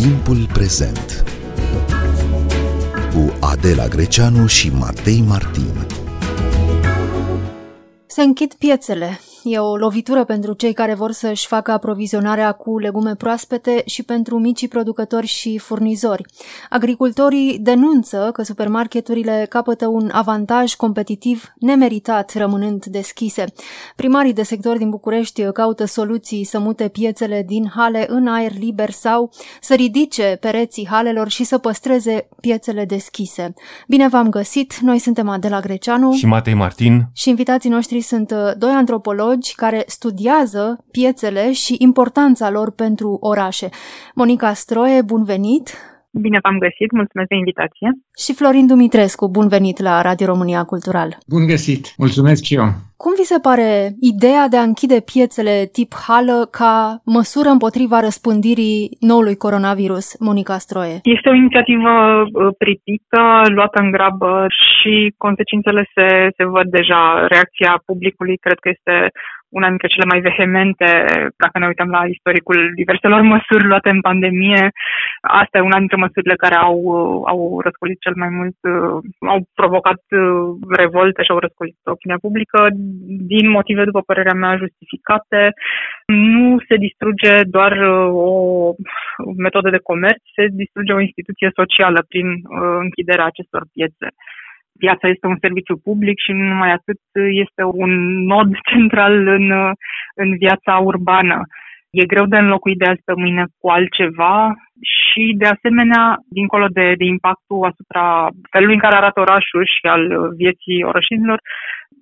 Timpul prezent cu Adela Greceanu și Matei Martin. Se închid piețele, E o lovitură pentru cei care vor să-și facă aprovizionarea cu legume proaspete și pentru micii producători și furnizori. Agricultorii denunță că supermarketurile capătă un avantaj competitiv nemeritat rămânând deschise. Primarii de sector din București caută soluții să mute piețele din hale în aer liber sau să ridice pereții halelor și să păstreze piețele deschise. Bine v-am găsit! Noi suntem Adela Greceanu și Matei Martin și invitații noștri sunt doi antropologi antropologi care studiază piețele și importanța lor pentru orașe. Monica Stroie, bun venit! Bine v-am găsit, mulțumesc de invitație. Și Florin Dumitrescu, bun venit la Radio România Cultural. Bun găsit, mulțumesc și eu. Cum vi se pare ideea de a închide piețele tip hală ca măsură împotriva răspândirii noului coronavirus, Monica Stroie? Este o inițiativă uh, pritită, luată în grabă și consecințele se, se văd deja. Reacția publicului cred că este una dintre cele mai vehemente, dacă ne uităm la istoricul diverselor măsuri luate în pandemie. Asta e una dintre măsurile care au, au răscolit cel mai mult, au provocat revolte și au răscolit opinia publică din motive, după părerea mea, justificate. Nu se distruge doar o metodă de comerț, se distruge o instituție socială prin închiderea acestor piețe piața este un serviciu public și nu numai atât este un nod central în, în viața urbană. E greu de înlocuit de azi pe mâine cu altceva și, de asemenea, dincolo de, de impactul asupra felului în care arată orașul și al vieții orășinilor,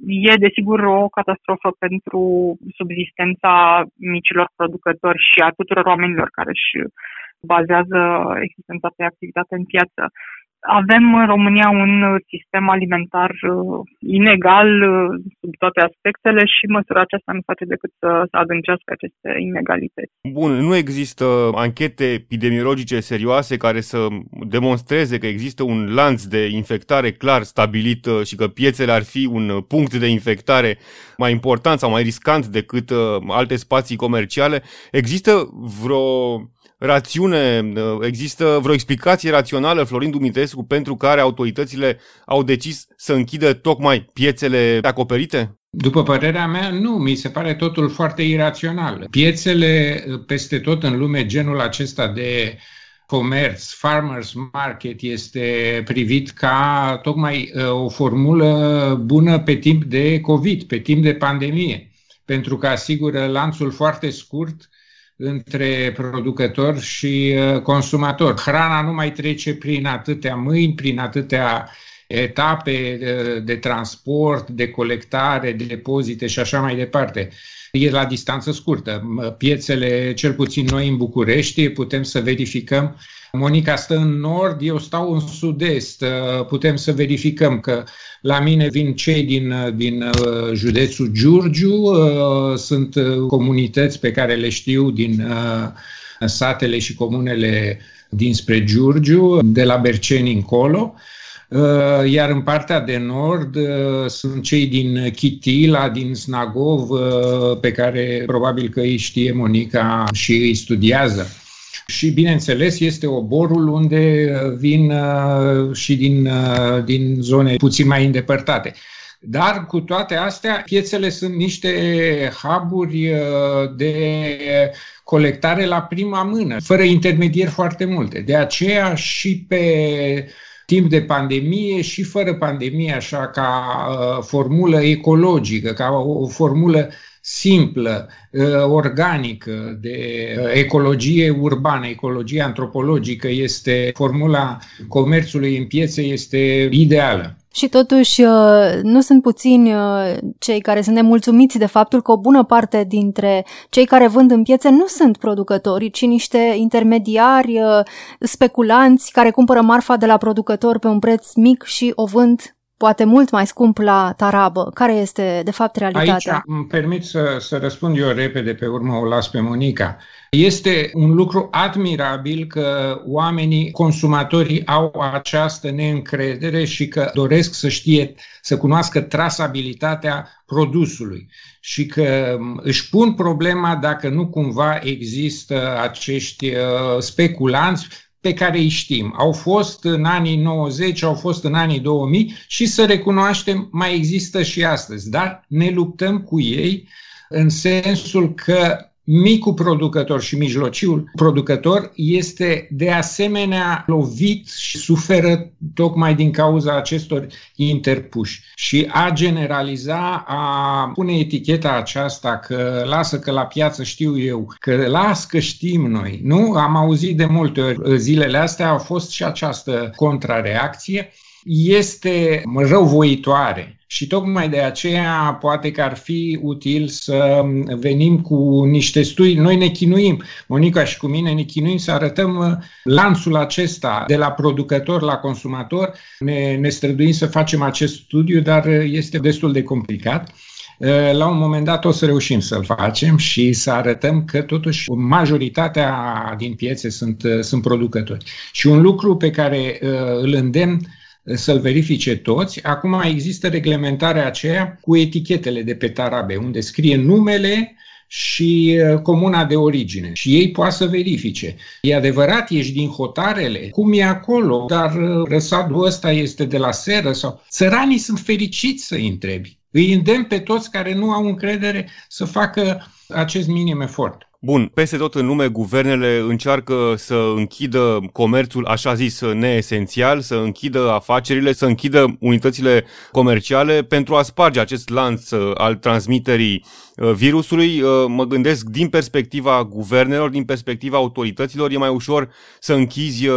e, desigur, o catastrofă pentru subsistența micilor producători și a tuturor oamenilor care își bazează existența pe activitate în piață. Avem în România un sistem alimentar uh, inegal uh, sub toate aspectele și măsura aceasta nu face decât să, să adâncească aceste inegalități. Bun, nu există anchete epidemiologice serioase care să demonstreze că există un lanț de infectare clar stabilit uh, și că piețele ar fi un punct de infectare mai important sau mai riscant decât alte spații comerciale. Există vreo rațiune, există vreo explicație rațională, Florin Dumitrescu, pentru care autoritățile au decis să închidă tocmai piețele acoperite? După părerea mea, nu, mi se pare totul foarte irațional. Piețele peste tot în lume, genul acesta de comerț, farmers market, este privit ca tocmai o formulă bună pe timp de COVID, pe timp de pandemie, pentru că asigură lanțul foarte scurt între producător și uh, consumator. Hrana nu mai trece prin atâtea mâini, prin atâtea etape de, de transport, de colectare, de depozite și așa mai departe. E la distanță scurtă. Piețele, cel puțin noi în București, putem să verificăm Monica stă în nord, eu stau în sud-est. Putem să verificăm că la mine vin cei din, din uh, județul Giurgiu, uh, sunt comunități pe care le știu din uh, satele și comunele dinspre Giurgiu, de la Berceni încolo. Iar în partea de nord sunt cei din Chitila, din Snagov, pe care probabil că îi știe Monica și îi studiază. Și, bineînțeles, este oborul unde uh, vin uh, și din, uh, din zone puțin mai îndepărtate. Dar cu toate astea, piețele sunt niște huburi de colectare la prima mână, fără intermedieri foarte multe. De aceea și pe timp de pandemie și fără pandemie, așa ca formulă ecologică, ca o formulă simplă, ă, organică, de ecologie urbană, ecologie antropologică, este formula comerțului în piețe este ideală. Și totuși ă, nu sunt puțini ă, cei care sunt nemulțumiți de faptul că o bună parte dintre cei care vând în piețe nu sunt producători, ci niște intermediari, speculanți care cumpără marfa de la producător pe un preț mic și o vând poate mult mai scump la tarabă. Care este, de fapt, realitatea? Aici îmi permit să, să răspund eu repede, pe urmă o las pe Monica. Este un lucru admirabil că oamenii, consumatorii, au această neîncredere și că doresc să știe, să cunoască trasabilitatea produsului și că își pun problema dacă nu cumva există acești uh, speculanți pe care îi știm. Au fost în anii 90, au fost în anii 2000 și să recunoaștem, mai există și astăzi, dar ne luptăm cu ei în sensul că micul producător și mijlociul producător este de asemenea lovit și suferă tocmai din cauza acestor interpuși. Și a generaliza, a pune eticheta aceasta că lasă că la piață știu eu, că las că știm noi, nu? Am auzit de multe ori zilele astea, a fost și această contrareacție este răuvoitoare și tocmai de aceea poate că ar fi util să venim cu niște studii. Noi ne chinuim, Monica și cu mine ne chinuim să arătăm lanțul acesta de la producător la consumator. Ne, ne străduim să facem acest studiu, dar este destul de complicat. La un moment dat o să reușim să-l facem și să arătăm că totuși majoritatea din piețe sunt, sunt producători. Și un lucru pe care îl îndemn să-l verifice toți. Acum există reglementarea aceea cu etichetele de pe tarabe, unde scrie numele și uh, comuna de origine. Și ei poate să verifice. E adevărat, ești din hotarele? Cum e acolo? Dar uh, răsadul ăsta este de la seră? sau Țăranii sunt fericiți să îi întrebi. Îi îndemn pe toți care nu au încredere să facă acest minim efort. Bun, peste tot în lume, guvernele încearcă să închidă comerțul așa zis neesențial, să închidă afacerile, să închidă unitățile comerciale pentru a sparge acest lanț uh, al transmiterii uh, virusului. Uh, mă gândesc din perspectiva guvernelor, din perspectiva autorităților, e mai ușor să închizi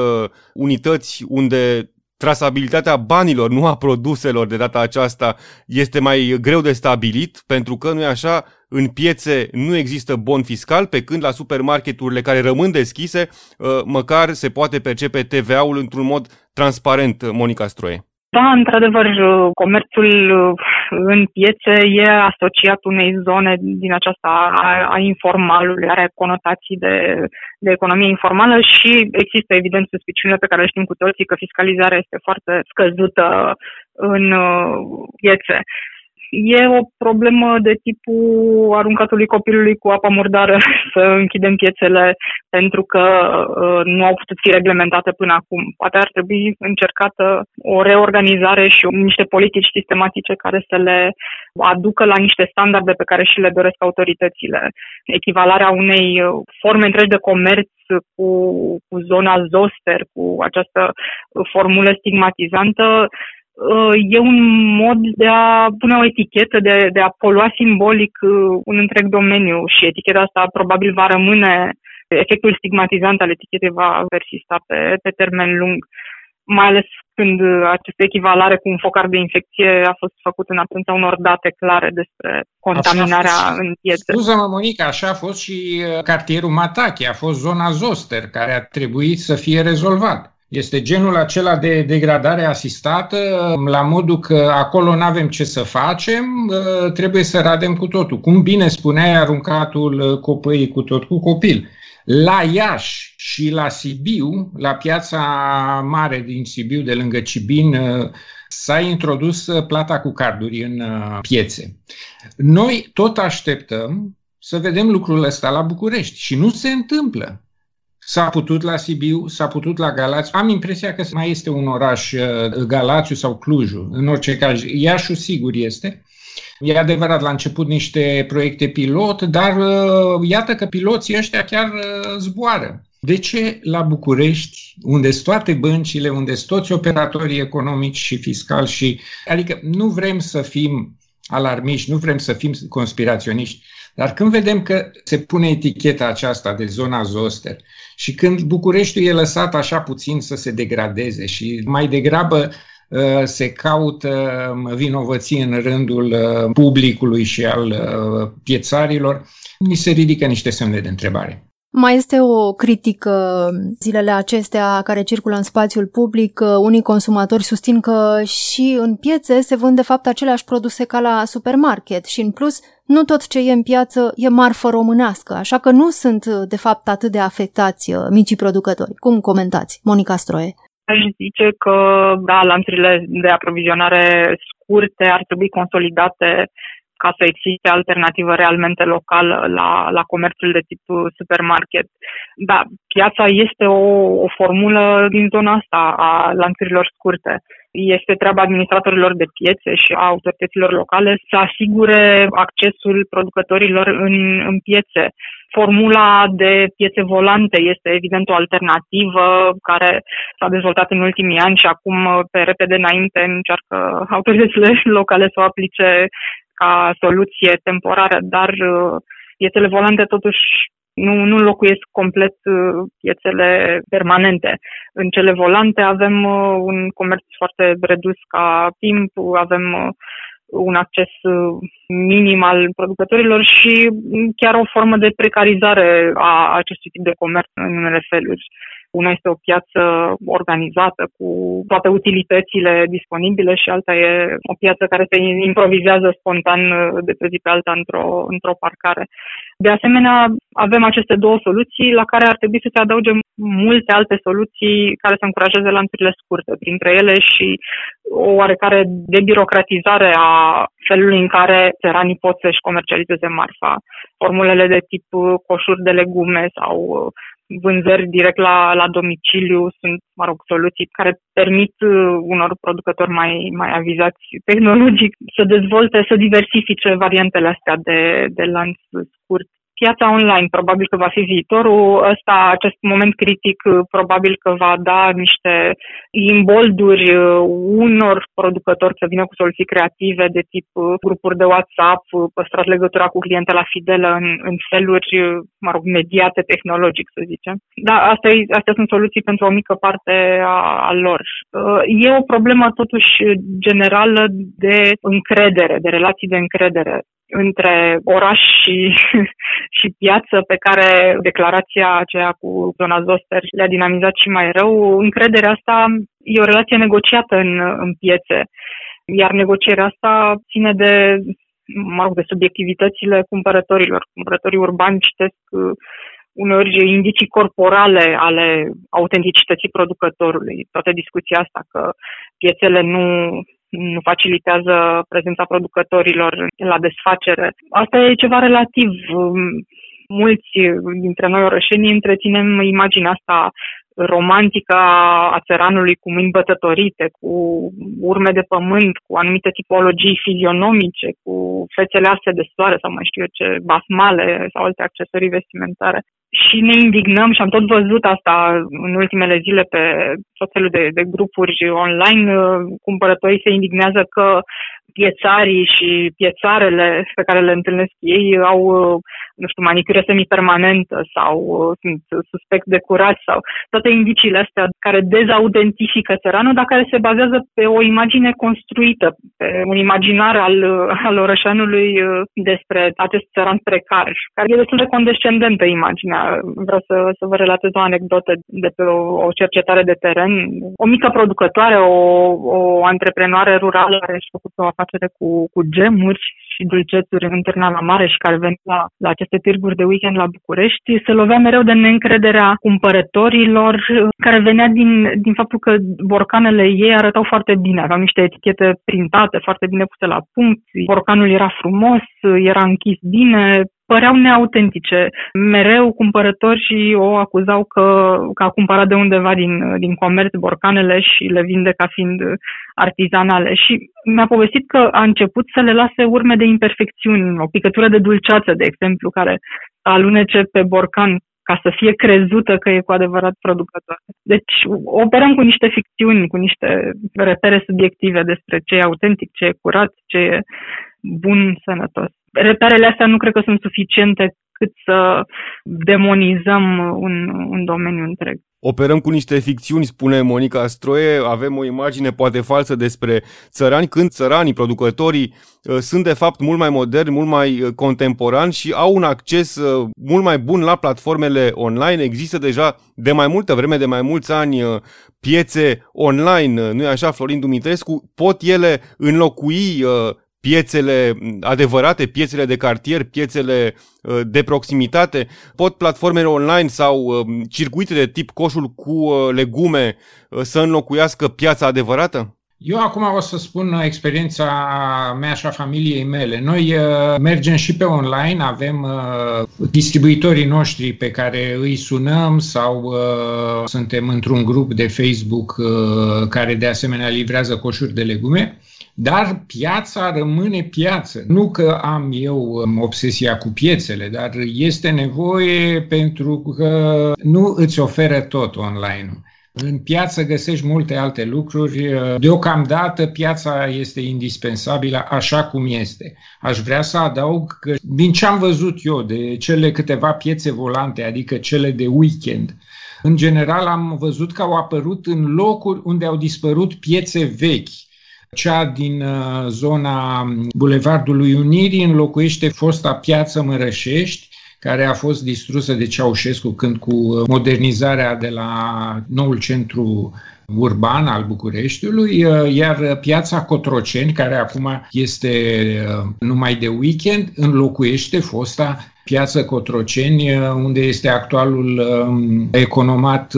unități unde trasabilitatea banilor, nu a produselor de data aceasta, este mai greu de stabilit, pentru că, nu e așa, în piețe nu există bon fiscal, pe când la supermarketurile care rămân deschise, uh, măcar se poate percepe TVA-ul într-un mod transparent, Monica Stroie. Da, într-adevăr, comerțul uh, în piețe e asociat unei zone din aceasta a, a informalului, are conotații de, de economie informală și există evident suspiciunile pe care le știm cu toții că fiscalizarea este foarte scăzută în uh, piețe e o problemă de tipul aruncatului copilului cu apa murdară să închidem piețele pentru că uh, nu au putut fi reglementate până acum. Poate ar trebui încercată o reorganizare și niște politici sistematice care să le aducă la niște standarde pe care și le doresc autoritățile. Echivalarea unei uh, forme întregi de comerț cu, cu zona zoster, cu această formulă stigmatizantă, Uh, e un mod de a pune o etichetă, de, de a polua simbolic uh, un întreg domeniu și eticheta asta probabil va rămâne, efectul stigmatizant al etichetei va persista pe, pe termen lung, mai ales când această echivalare cu un focar de infecție a fost făcut în absența unor date clare despre contaminarea în piețe. Scuză-mă, Monica, așa a fost și uh, cartierul Matache, a fost zona Zoster, care a trebuit să fie rezolvat. Este genul acela de degradare asistată, la modul că acolo nu avem ce să facem, ă, trebuie să radem cu totul. Cum bine spuneai, aruncatul ă, copăii cu tot cu copil. La Iași și la Sibiu, la piața mare din Sibiu, de lângă Cibin, ă, s-a introdus plata cu carduri în piețe. Noi tot așteptăm să vedem lucrul ăsta la București și nu se întâmplă. S-a putut la Sibiu, s-a putut la Galați. Am impresia că mai este un oraș, uh, Galațiu sau Clujul. În orice caz, Iașu sigur este. E adevărat, la început niște proiecte pilot, dar uh, iată că piloții ăștia chiar uh, zboară. De ce la București, unde sunt toate băncile, unde sunt toți operatorii economici și fiscali și... Adică nu vrem să fim alarmiști, nu vrem să fim conspiraționiști, dar când vedem că se pune eticheta aceasta de zona zoster și când Bucureștiul e lăsat așa puțin să se degradeze și mai degrabă uh, se caută um, vinovății în rândul uh, publicului și al uh, piețarilor, ni se ridică niște semne de întrebare. Mai este o critică zilele acestea care circulă în spațiul public. Unii consumatori susțin că și în piețe se vând de fapt aceleași produse ca la supermarket și în plus nu tot ce e în piață e marfă românească, așa că nu sunt de fapt atât de afectați uh, micii producători. Cum comentați, Monica Stroie? Aș zice că, da, lanțurile de aprovizionare scurte ar trebui consolidate ca să existe alternativă realmente locală la, la comerțul de tip supermarket. Da, piața este o, o formulă din zona asta a lanțurilor scurte. Este treaba administratorilor de piețe și a autorităților locale să asigure accesul producătorilor în, în piețe. Formula de piețe volante este evident o alternativă care s-a dezvoltat în ultimii ani și acum pe repede înainte încearcă autoritățile locale să o aplice ca soluție temporară, dar uh, piețele volante totuși nu, nu locuiesc complet uh, piețele permanente. În cele volante avem uh, un comerț foarte redus ca timp, avem un acces minim al producătorilor și chiar o formă de precarizare a acestui tip de comerț în unele feluri. Una este o piață organizată cu toate utilitățile disponibile și alta e o piață care se improvizează spontan de pe zi pe alta într-o, într-o parcare. De asemenea, avem aceste două soluții la care ar trebui să se adauge multe alte soluții care să încurajeze lanțurile scurte, printre ele și o oarecare debirocratizare a felului în care țăranii pot să-și comercializeze marfa. Formulele de tip coșuri de legume sau vânzări direct la, la domiciliu sunt, mă rog, soluții care permit uh, unor producători mai, mai avizați tehnologic să dezvolte, să diversifice variantele astea de, de lanț scurt piața online probabil că va fi viitorul. Ăsta, acest moment critic, probabil că va da niște imbolduri uh, unor producători să vină cu soluții creative de tip uh, grupuri de WhatsApp, uh, păstrați legătura cu clientela fidelă în, în feluri, mă rog, mediate tehnologic, să zicem. Da, astea, astea sunt soluții pentru o mică parte a, a lor. E o problemă totuși generală de încredere, de relații de încredere între oraș și, și piață pe care declarația aceea cu zona Zoster le-a dinamizat și mai rău. Încrederea asta e o relație negociată în, în piețe, iar negocierea asta ține de, mă rog, de subiectivitățile cumpărătorilor. Cumpărătorii urbani citesc uh, uneori indicii corporale ale autenticității producătorului. Toată discuția asta că piețele nu nu facilitează prezența producătorilor la desfacere. Asta e ceva relativ. Mulți dintre noi orășenii întreținem imaginea asta romantică a țăranului cu mâini bătătorite, cu urme de pământ, cu anumite tipologii fizionomice, cu fețele arse de soare sau mai știu eu ce, basmale sau alte accesorii vestimentare și ne indignăm și am tot văzut asta în ultimele zile pe tot felul de, de grupuri online. Cumpărătorii se indignează că piețarii și piețarele pe care le întâlnesc ei au nu știu, manicură semipermanentă sau uh, sunt suspect de curat sau toate indiciile astea care dezautentifică țăranul, dar care se bazează pe o imagine construită, pe un imaginar al, uh, al orășanului uh, despre acest țăran precar, care e destul de condescendentă imaginea. Vreau să, să vă relatez o anecdotă de pe o, o cercetare de teren. O mică producătoare, o, o antreprenoare rurală care și-a făcut o afacere cu, cu gemuri și dulcețuri în Târna la Mare și care venea la, la aceste târguri de weekend la București, se lovea mereu de neîncrederea cumpărătorilor, care venea din, din faptul că borcanele ei arătau foarte bine, aveau niște etichete printate, foarte bine puse la punct, borcanul era frumos, era închis bine, păreau neautentice. Mereu cumpărătorii o acuzau că, că a cumpărat de undeva din, din comerț borcanele și le vinde ca fiind artizanale. Și mi-a povestit că a început să le lase urme de imperfecțiuni, o picătură de dulceață, de exemplu, care alunece pe borcan ca să fie crezută că e cu adevărat producător. Deci operăm cu niște ficțiuni, cu niște repere subiective despre ce e autentic, ce e curat, ce e bun, sănătos reperele astea nu cred că sunt suficiente decât să demonizăm un, un domeniu întreg. Operăm cu niște ficțiuni, spune Monica Stroie, avem o imagine poate falsă despre țărani, când țăranii, producătorii, uh, sunt de fapt mult mai moderni, mult mai uh, contemporani și au un acces uh, mult mai bun la platformele online. Există deja de mai multă vreme, de mai mulți ani, piețe online, nu-i așa, Florin Dumitrescu? Pot ele înlocui piețele adevărate, piețele de cartier, piețele uh, de proximitate, pot platformele online sau uh, circuite de tip coșul cu uh, legume să înlocuiască piața adevărată? Eu acum o să spun experiența mea și a familiei mele. Noi uh, mergem și pe online, avem uh, distribuitorii noștri pe care îi sunăm sau uh, suntem într-un grup de Facebook uh, care de asemenea livrează coșuri de legume. Dar piața rămâne piață. Nu că am eu um, obsesia cu piețele, dar este nevoie pentru că nu îți oferă tot online-ul. În piață găsești multe alte lucruri. Deocamdată piața este indispensabilă așa cum este. Aș vrea să adaug că din ce am văzut eu de cele câteva piețe volante, adică cele de weekend, în general am văzut că au apărut în locuri unde au dispărut piețe vechi cea din uh, zona Bulevardului Unirii înlocuiește fosta piață Mărășești, care a fost distrusă de Ceaușescu când cu uh, modernizarea de la noul centru urban al Bucureștiului, uh, iar piața Cotroceni, care acum este numai de weekend, înlocuiește fosta piață Cotroceni, unde este actualul um, economat,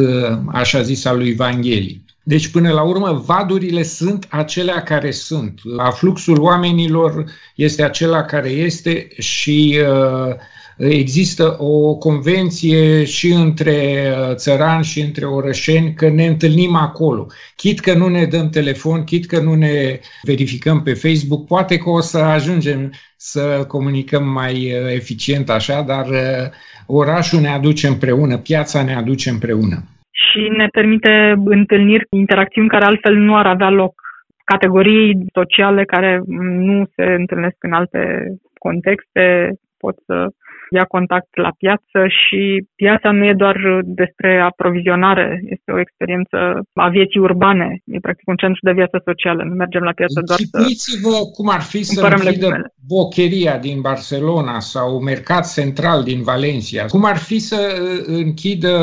așa zis, al lui Vangheli. Deci, până la urmă, vadurile sunt acelea care sunt. Afluxul oamenilor este acela care este și uh, există o convenție și între uh, țărani și între orășeni că ne întâlnim acolo. Chit că nu ne dăm telefon, chit că nu ne verificăm pe Facebook, poate că o să ajungem să comunicăm mai uh, eficient așa, dar uh, orașul ne aduce împreună, piața ne aduce împreună și ne permite întâlniri, interacțiuni care altfel nu ar avea loc. Categorii sociale care nu se întâlnesc în alte contexte pot să ia contact la piață și piața nu e doar despre aprovizionare, este o experiență a vieții urbane, e practic un centru de viață socială, nu mergem la piață doar să vă cum ar fi să închidă Bocheria din Barcelona sau Mercat Central din Valencia, cum ar fi să închidă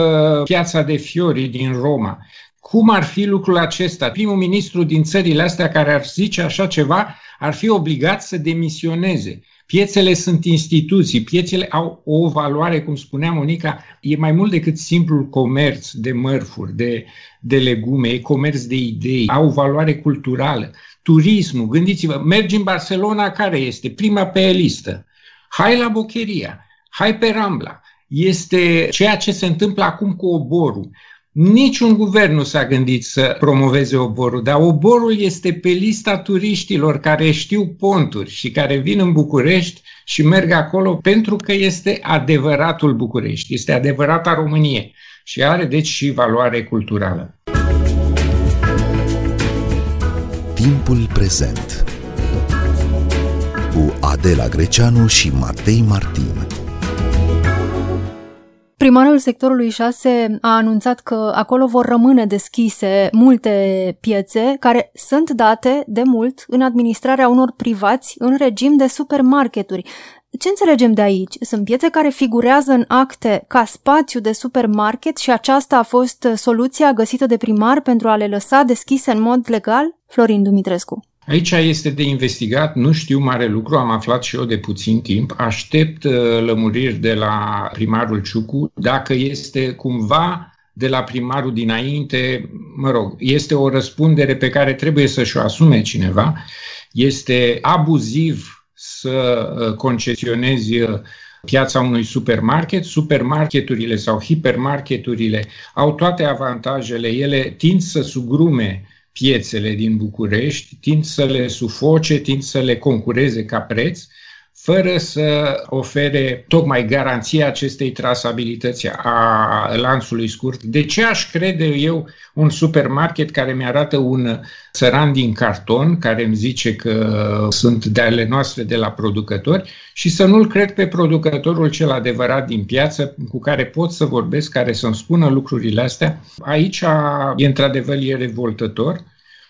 piața de fiori din Roma, cum ar fi lucrul acesta? Primul ministru din țările astea care ar zice așa ceva ar fi obligat să demisioneze. Piețele sunt instituții, piețele au o valoare, cum spunea Monica, e mai mult decât simplul comerț de mărfuri, de, de legume, e comerț de idei, au valoare culturală. Turismul, gândiți-vă, mergi în Barcelona, care este prima pe listă. Hai la Bocheria, hai pe Rambla. Este ceea ce se întâmplă acum cu oborul. Niciun guvern nu s-a gândit să promoveze oborul, dar oborul este pe lista turiștilor care știu ponturi și care vin în București și merg acolo pentru că este adevăratul București, este adevărata Românie și are deci și valoare culturală. Timpul prezent cu Adela Greceanu și Matei Martin. Primarul sectorului 6 a anunțat că acolo vor rămâne deschise multe piețe care sunt date de mult în administrarea unor privați în regim de supermarketuri. Ce înțelegem de aici? Sunt piețe care figurează în acte ca spațiu de supermarket și aceasta a fost soluția găsită de primar pentru a le lăsa deschise în mod legal? Florin Dumitrescu. Aici este de investigat, nu știu mare lucru, am aflat și eu de puțin timp. Aștept uh, lămuriri de la primarul Ciucu dacă este cumva de la primarul dinainte, mă rog, este o răspundere pe care trebuie să-și o asume cineva. Este abuziv să uh, concesionezi uh, piața unui supermarket. Supermarketurile sau hipermarketurile au toate avantajele, ele tind să sugrume piețele din București, tind să le sufoce, tind să le concureze ca preț, fără să ofere tocmai garanția acestei trasabilități a lanțului scurt. De ce aș crede eu un supermarket care mi-arată un țăran din carton, care îmi zice că sunt de ale noastre de la producători și să nu-l cred pe producătorul cel adevărat din piață cu care pot să vorbesc, care să-mi spună lucrurile astea. Aici e într-adevăr e revoltător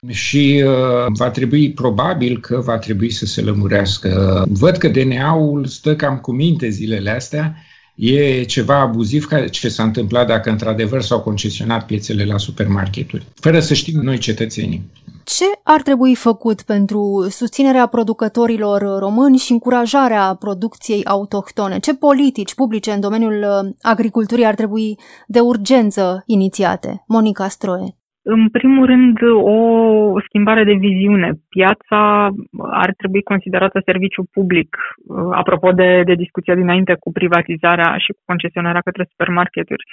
și uh, va trebui, probabil că va trebui să se lămurească. Văd că DNA-ul stă cam cu minte zilele astea, e ceva abuziv ce s-a întâmplat dacă într-adevăr s-au concesionat piețele la supermarketuri, fără să știm noi cetățenii. Ce ar trebui făcut pentru susținerea producătorilor români și încurajarea producției autohtone? Ce politici publice în domeniul uh, agriculturii ar trebui de urgență inițiate? Monica Stroie. În primul rând, o schimbare de viziune. Piața ar trebui considerată serviciu public. Apropo de, de discuția dinainte cu privatizarea și cu concesionarea către supermarketuri.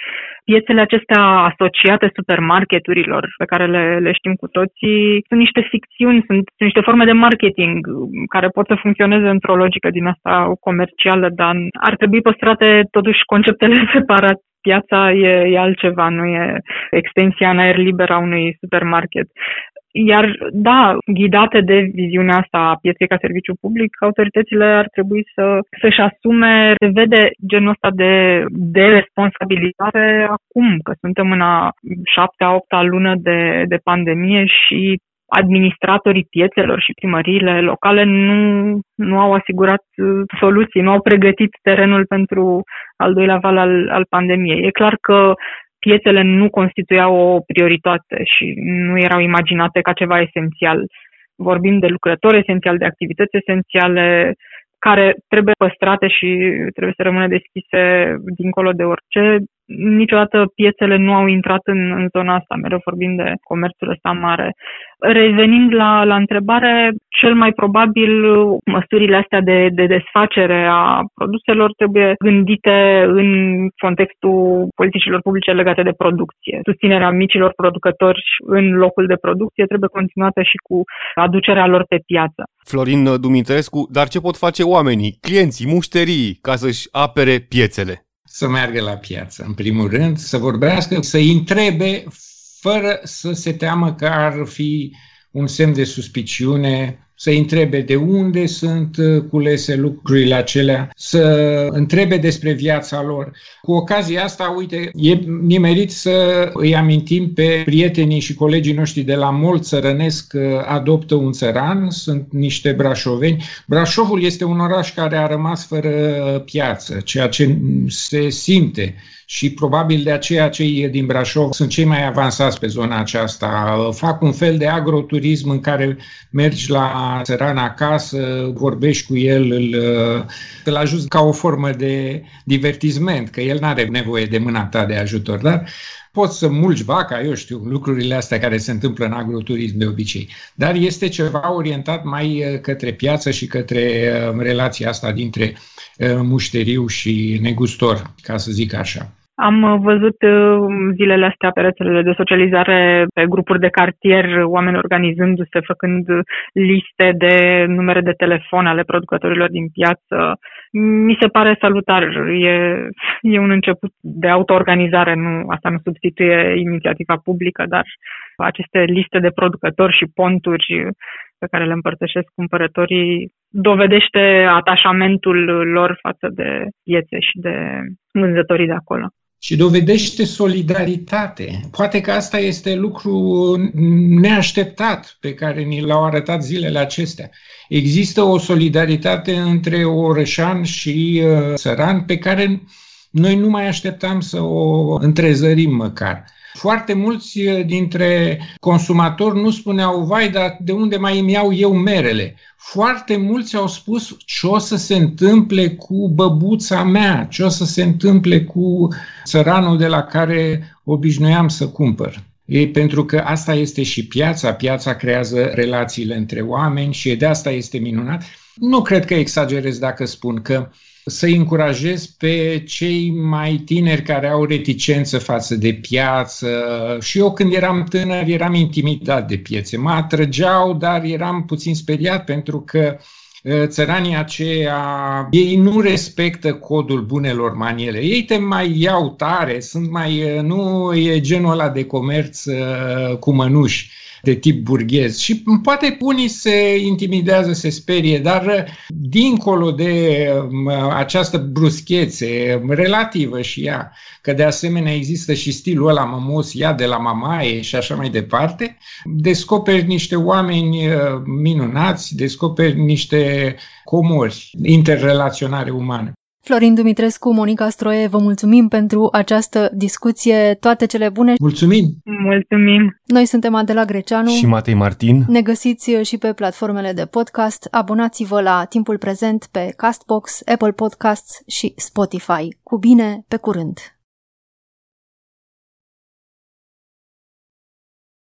Piețele acestea asociate supermarketurilor, pe care le, le știm cu toții, sunt niște ficțiuni, sunt, sunt niște forme de marketing care pot să funcționeze într-o logică din asta comercială, dar ar trebui păstrate totuși conceptele separat piața e, e altceva, nu e extensia în aer liber a unui supermarket. Iar, da, ghidate de viziunea asta a pieței ca serviciu public, autoritățile ar trebui să, să-și asume, se vede genul ăsta de, de responsabilitate acum, că suntem în a șaptea, opta lună de, de pandemie și administratorii piețelor și primăriile locale nu, nu au asigurat uh, soluții, nu au pregătit terenul pentru al doilea val al, al pandemiei. E clar că piețele nu constituiau o prioritate și nu erau imaginate ca ceva esențial. Vorbim de lucrători esențiali, de activități esențiale, care trebuie păstrate și trebuie să rămână deschise dincolo de orice. Niciodată piețele nu au intrat în, în zona asta, mereu vorbim de comerțul ăsta mare. Revenind la, la întrebare, cel mai probabil măsurile astea de, de desfacere a produselor trebuie gândite în contextul politicilor publice legate de producție. Susținerea micilor producători în locul de producție trebuie continuată și cu aducerea lor pe piață. Florin Dumitrescu, dar ce pot face oamenii, clienții, mușterii, ca să-și apere piețele? Să meargă la piață, în primul rând, să vorbească, să-i întrebe fără să se teamă că ar fi un semn de suspiciune să întrebe de unde sunt uh, culese lucrurile acelea, să întrebe despre viața lor. Cu ocazia asta, uite, e nimerit să îi amintim pe prietenii și colegii noștri de la Mol Țărănesc că adoptă un țăran, sunt niște brașoveni. Brașovul este un oraș care a rămas fără piață, ceea ce se simte și probabil de aceea cei din Brașov sunt cei mai avansați pe zona aceasta. Fac un fel de agroturism în care mergi la țăran acasă, vorbești cu el, îl, îl ajuți ca o formă de divertisment, că el nu are nevoie de mâna ta de ajutor, dar poți să mulgi vaca, eu știu, lucrurile astea care se întâmplă în agroturism de obicei. Dar este ceva orientat mai uh, către piață și către uh, relația asta dintre uh, mușteriu și negustor, ca să zic așa. Am uh, văzut uh, zilele astea pe rețelele de socializare, pe grupuri de cartier, oameni organizându-se, făcând liste de numere de telefon ale producătorilor din piață. Mi se pare salutar. E, e un început de autoorganizare. Nu, asta nu substituie inițiativa publică, dar aceste liste de producători și ponturi pe care le împărtășesc cumpărătorii dovedește atașamentul lor față de piețe și de vânzătorii de acolo și dovedește solidaritate. Poate că asta este lucru neașteptat pe care ni l-au arătat zilele acestea. Există o solidaritate între orășan și uh, țăran pe care noi nu mai așteptam să o întrezărim măcar. Foarte mulți uh, dintre consumatori nu spuneau, vai, dar de unde mai îmi iau eu merele? Foarte mulți au spus ce o să se întâmple cu băbuța mea, ce o să se întâmple cu țăranul de la care obișnuiam să cumpăr. E pentru că asta este și piața, piața creează relațiile între oameni și de asta este minunat. Nu cred că exagerez dacă spun că să-i încurajez pe cei mai tineri care au reticență față de piață. Și eu când eram tânăr eram intimidat de piețe. Mă atrăgeau, dar eram puțin speriat pentru că țăranii aceia, ei nu respectă codul bunelor maniere. Ei te mai iau tare, sunt mai, nu e genul ăla de comerț cu mănuși de tip burghez. Și poate unii se intimidează, se sperie, dar dincolo de această bruschețe relativă și ea, că de asemenea există și stilul ăla mămos, ea de la mamaie și așa mai departe, descoperi niște oameni uh, minunați, descoperi niște comori interrelaționare umane. Florin Dumitrescu, Monica Stroie, vă mulțumim pentru această discuție. Toate cele bune! Mulțumim! Mulțumim! Noi suntem Adela Greceanu și Matei Martin. Ne găsiți și pe platformele de podcast. Abonați-vă la Timpul Prezent pe Castbox, Apple Podcasts și Spotify. Cu bine, pe curând!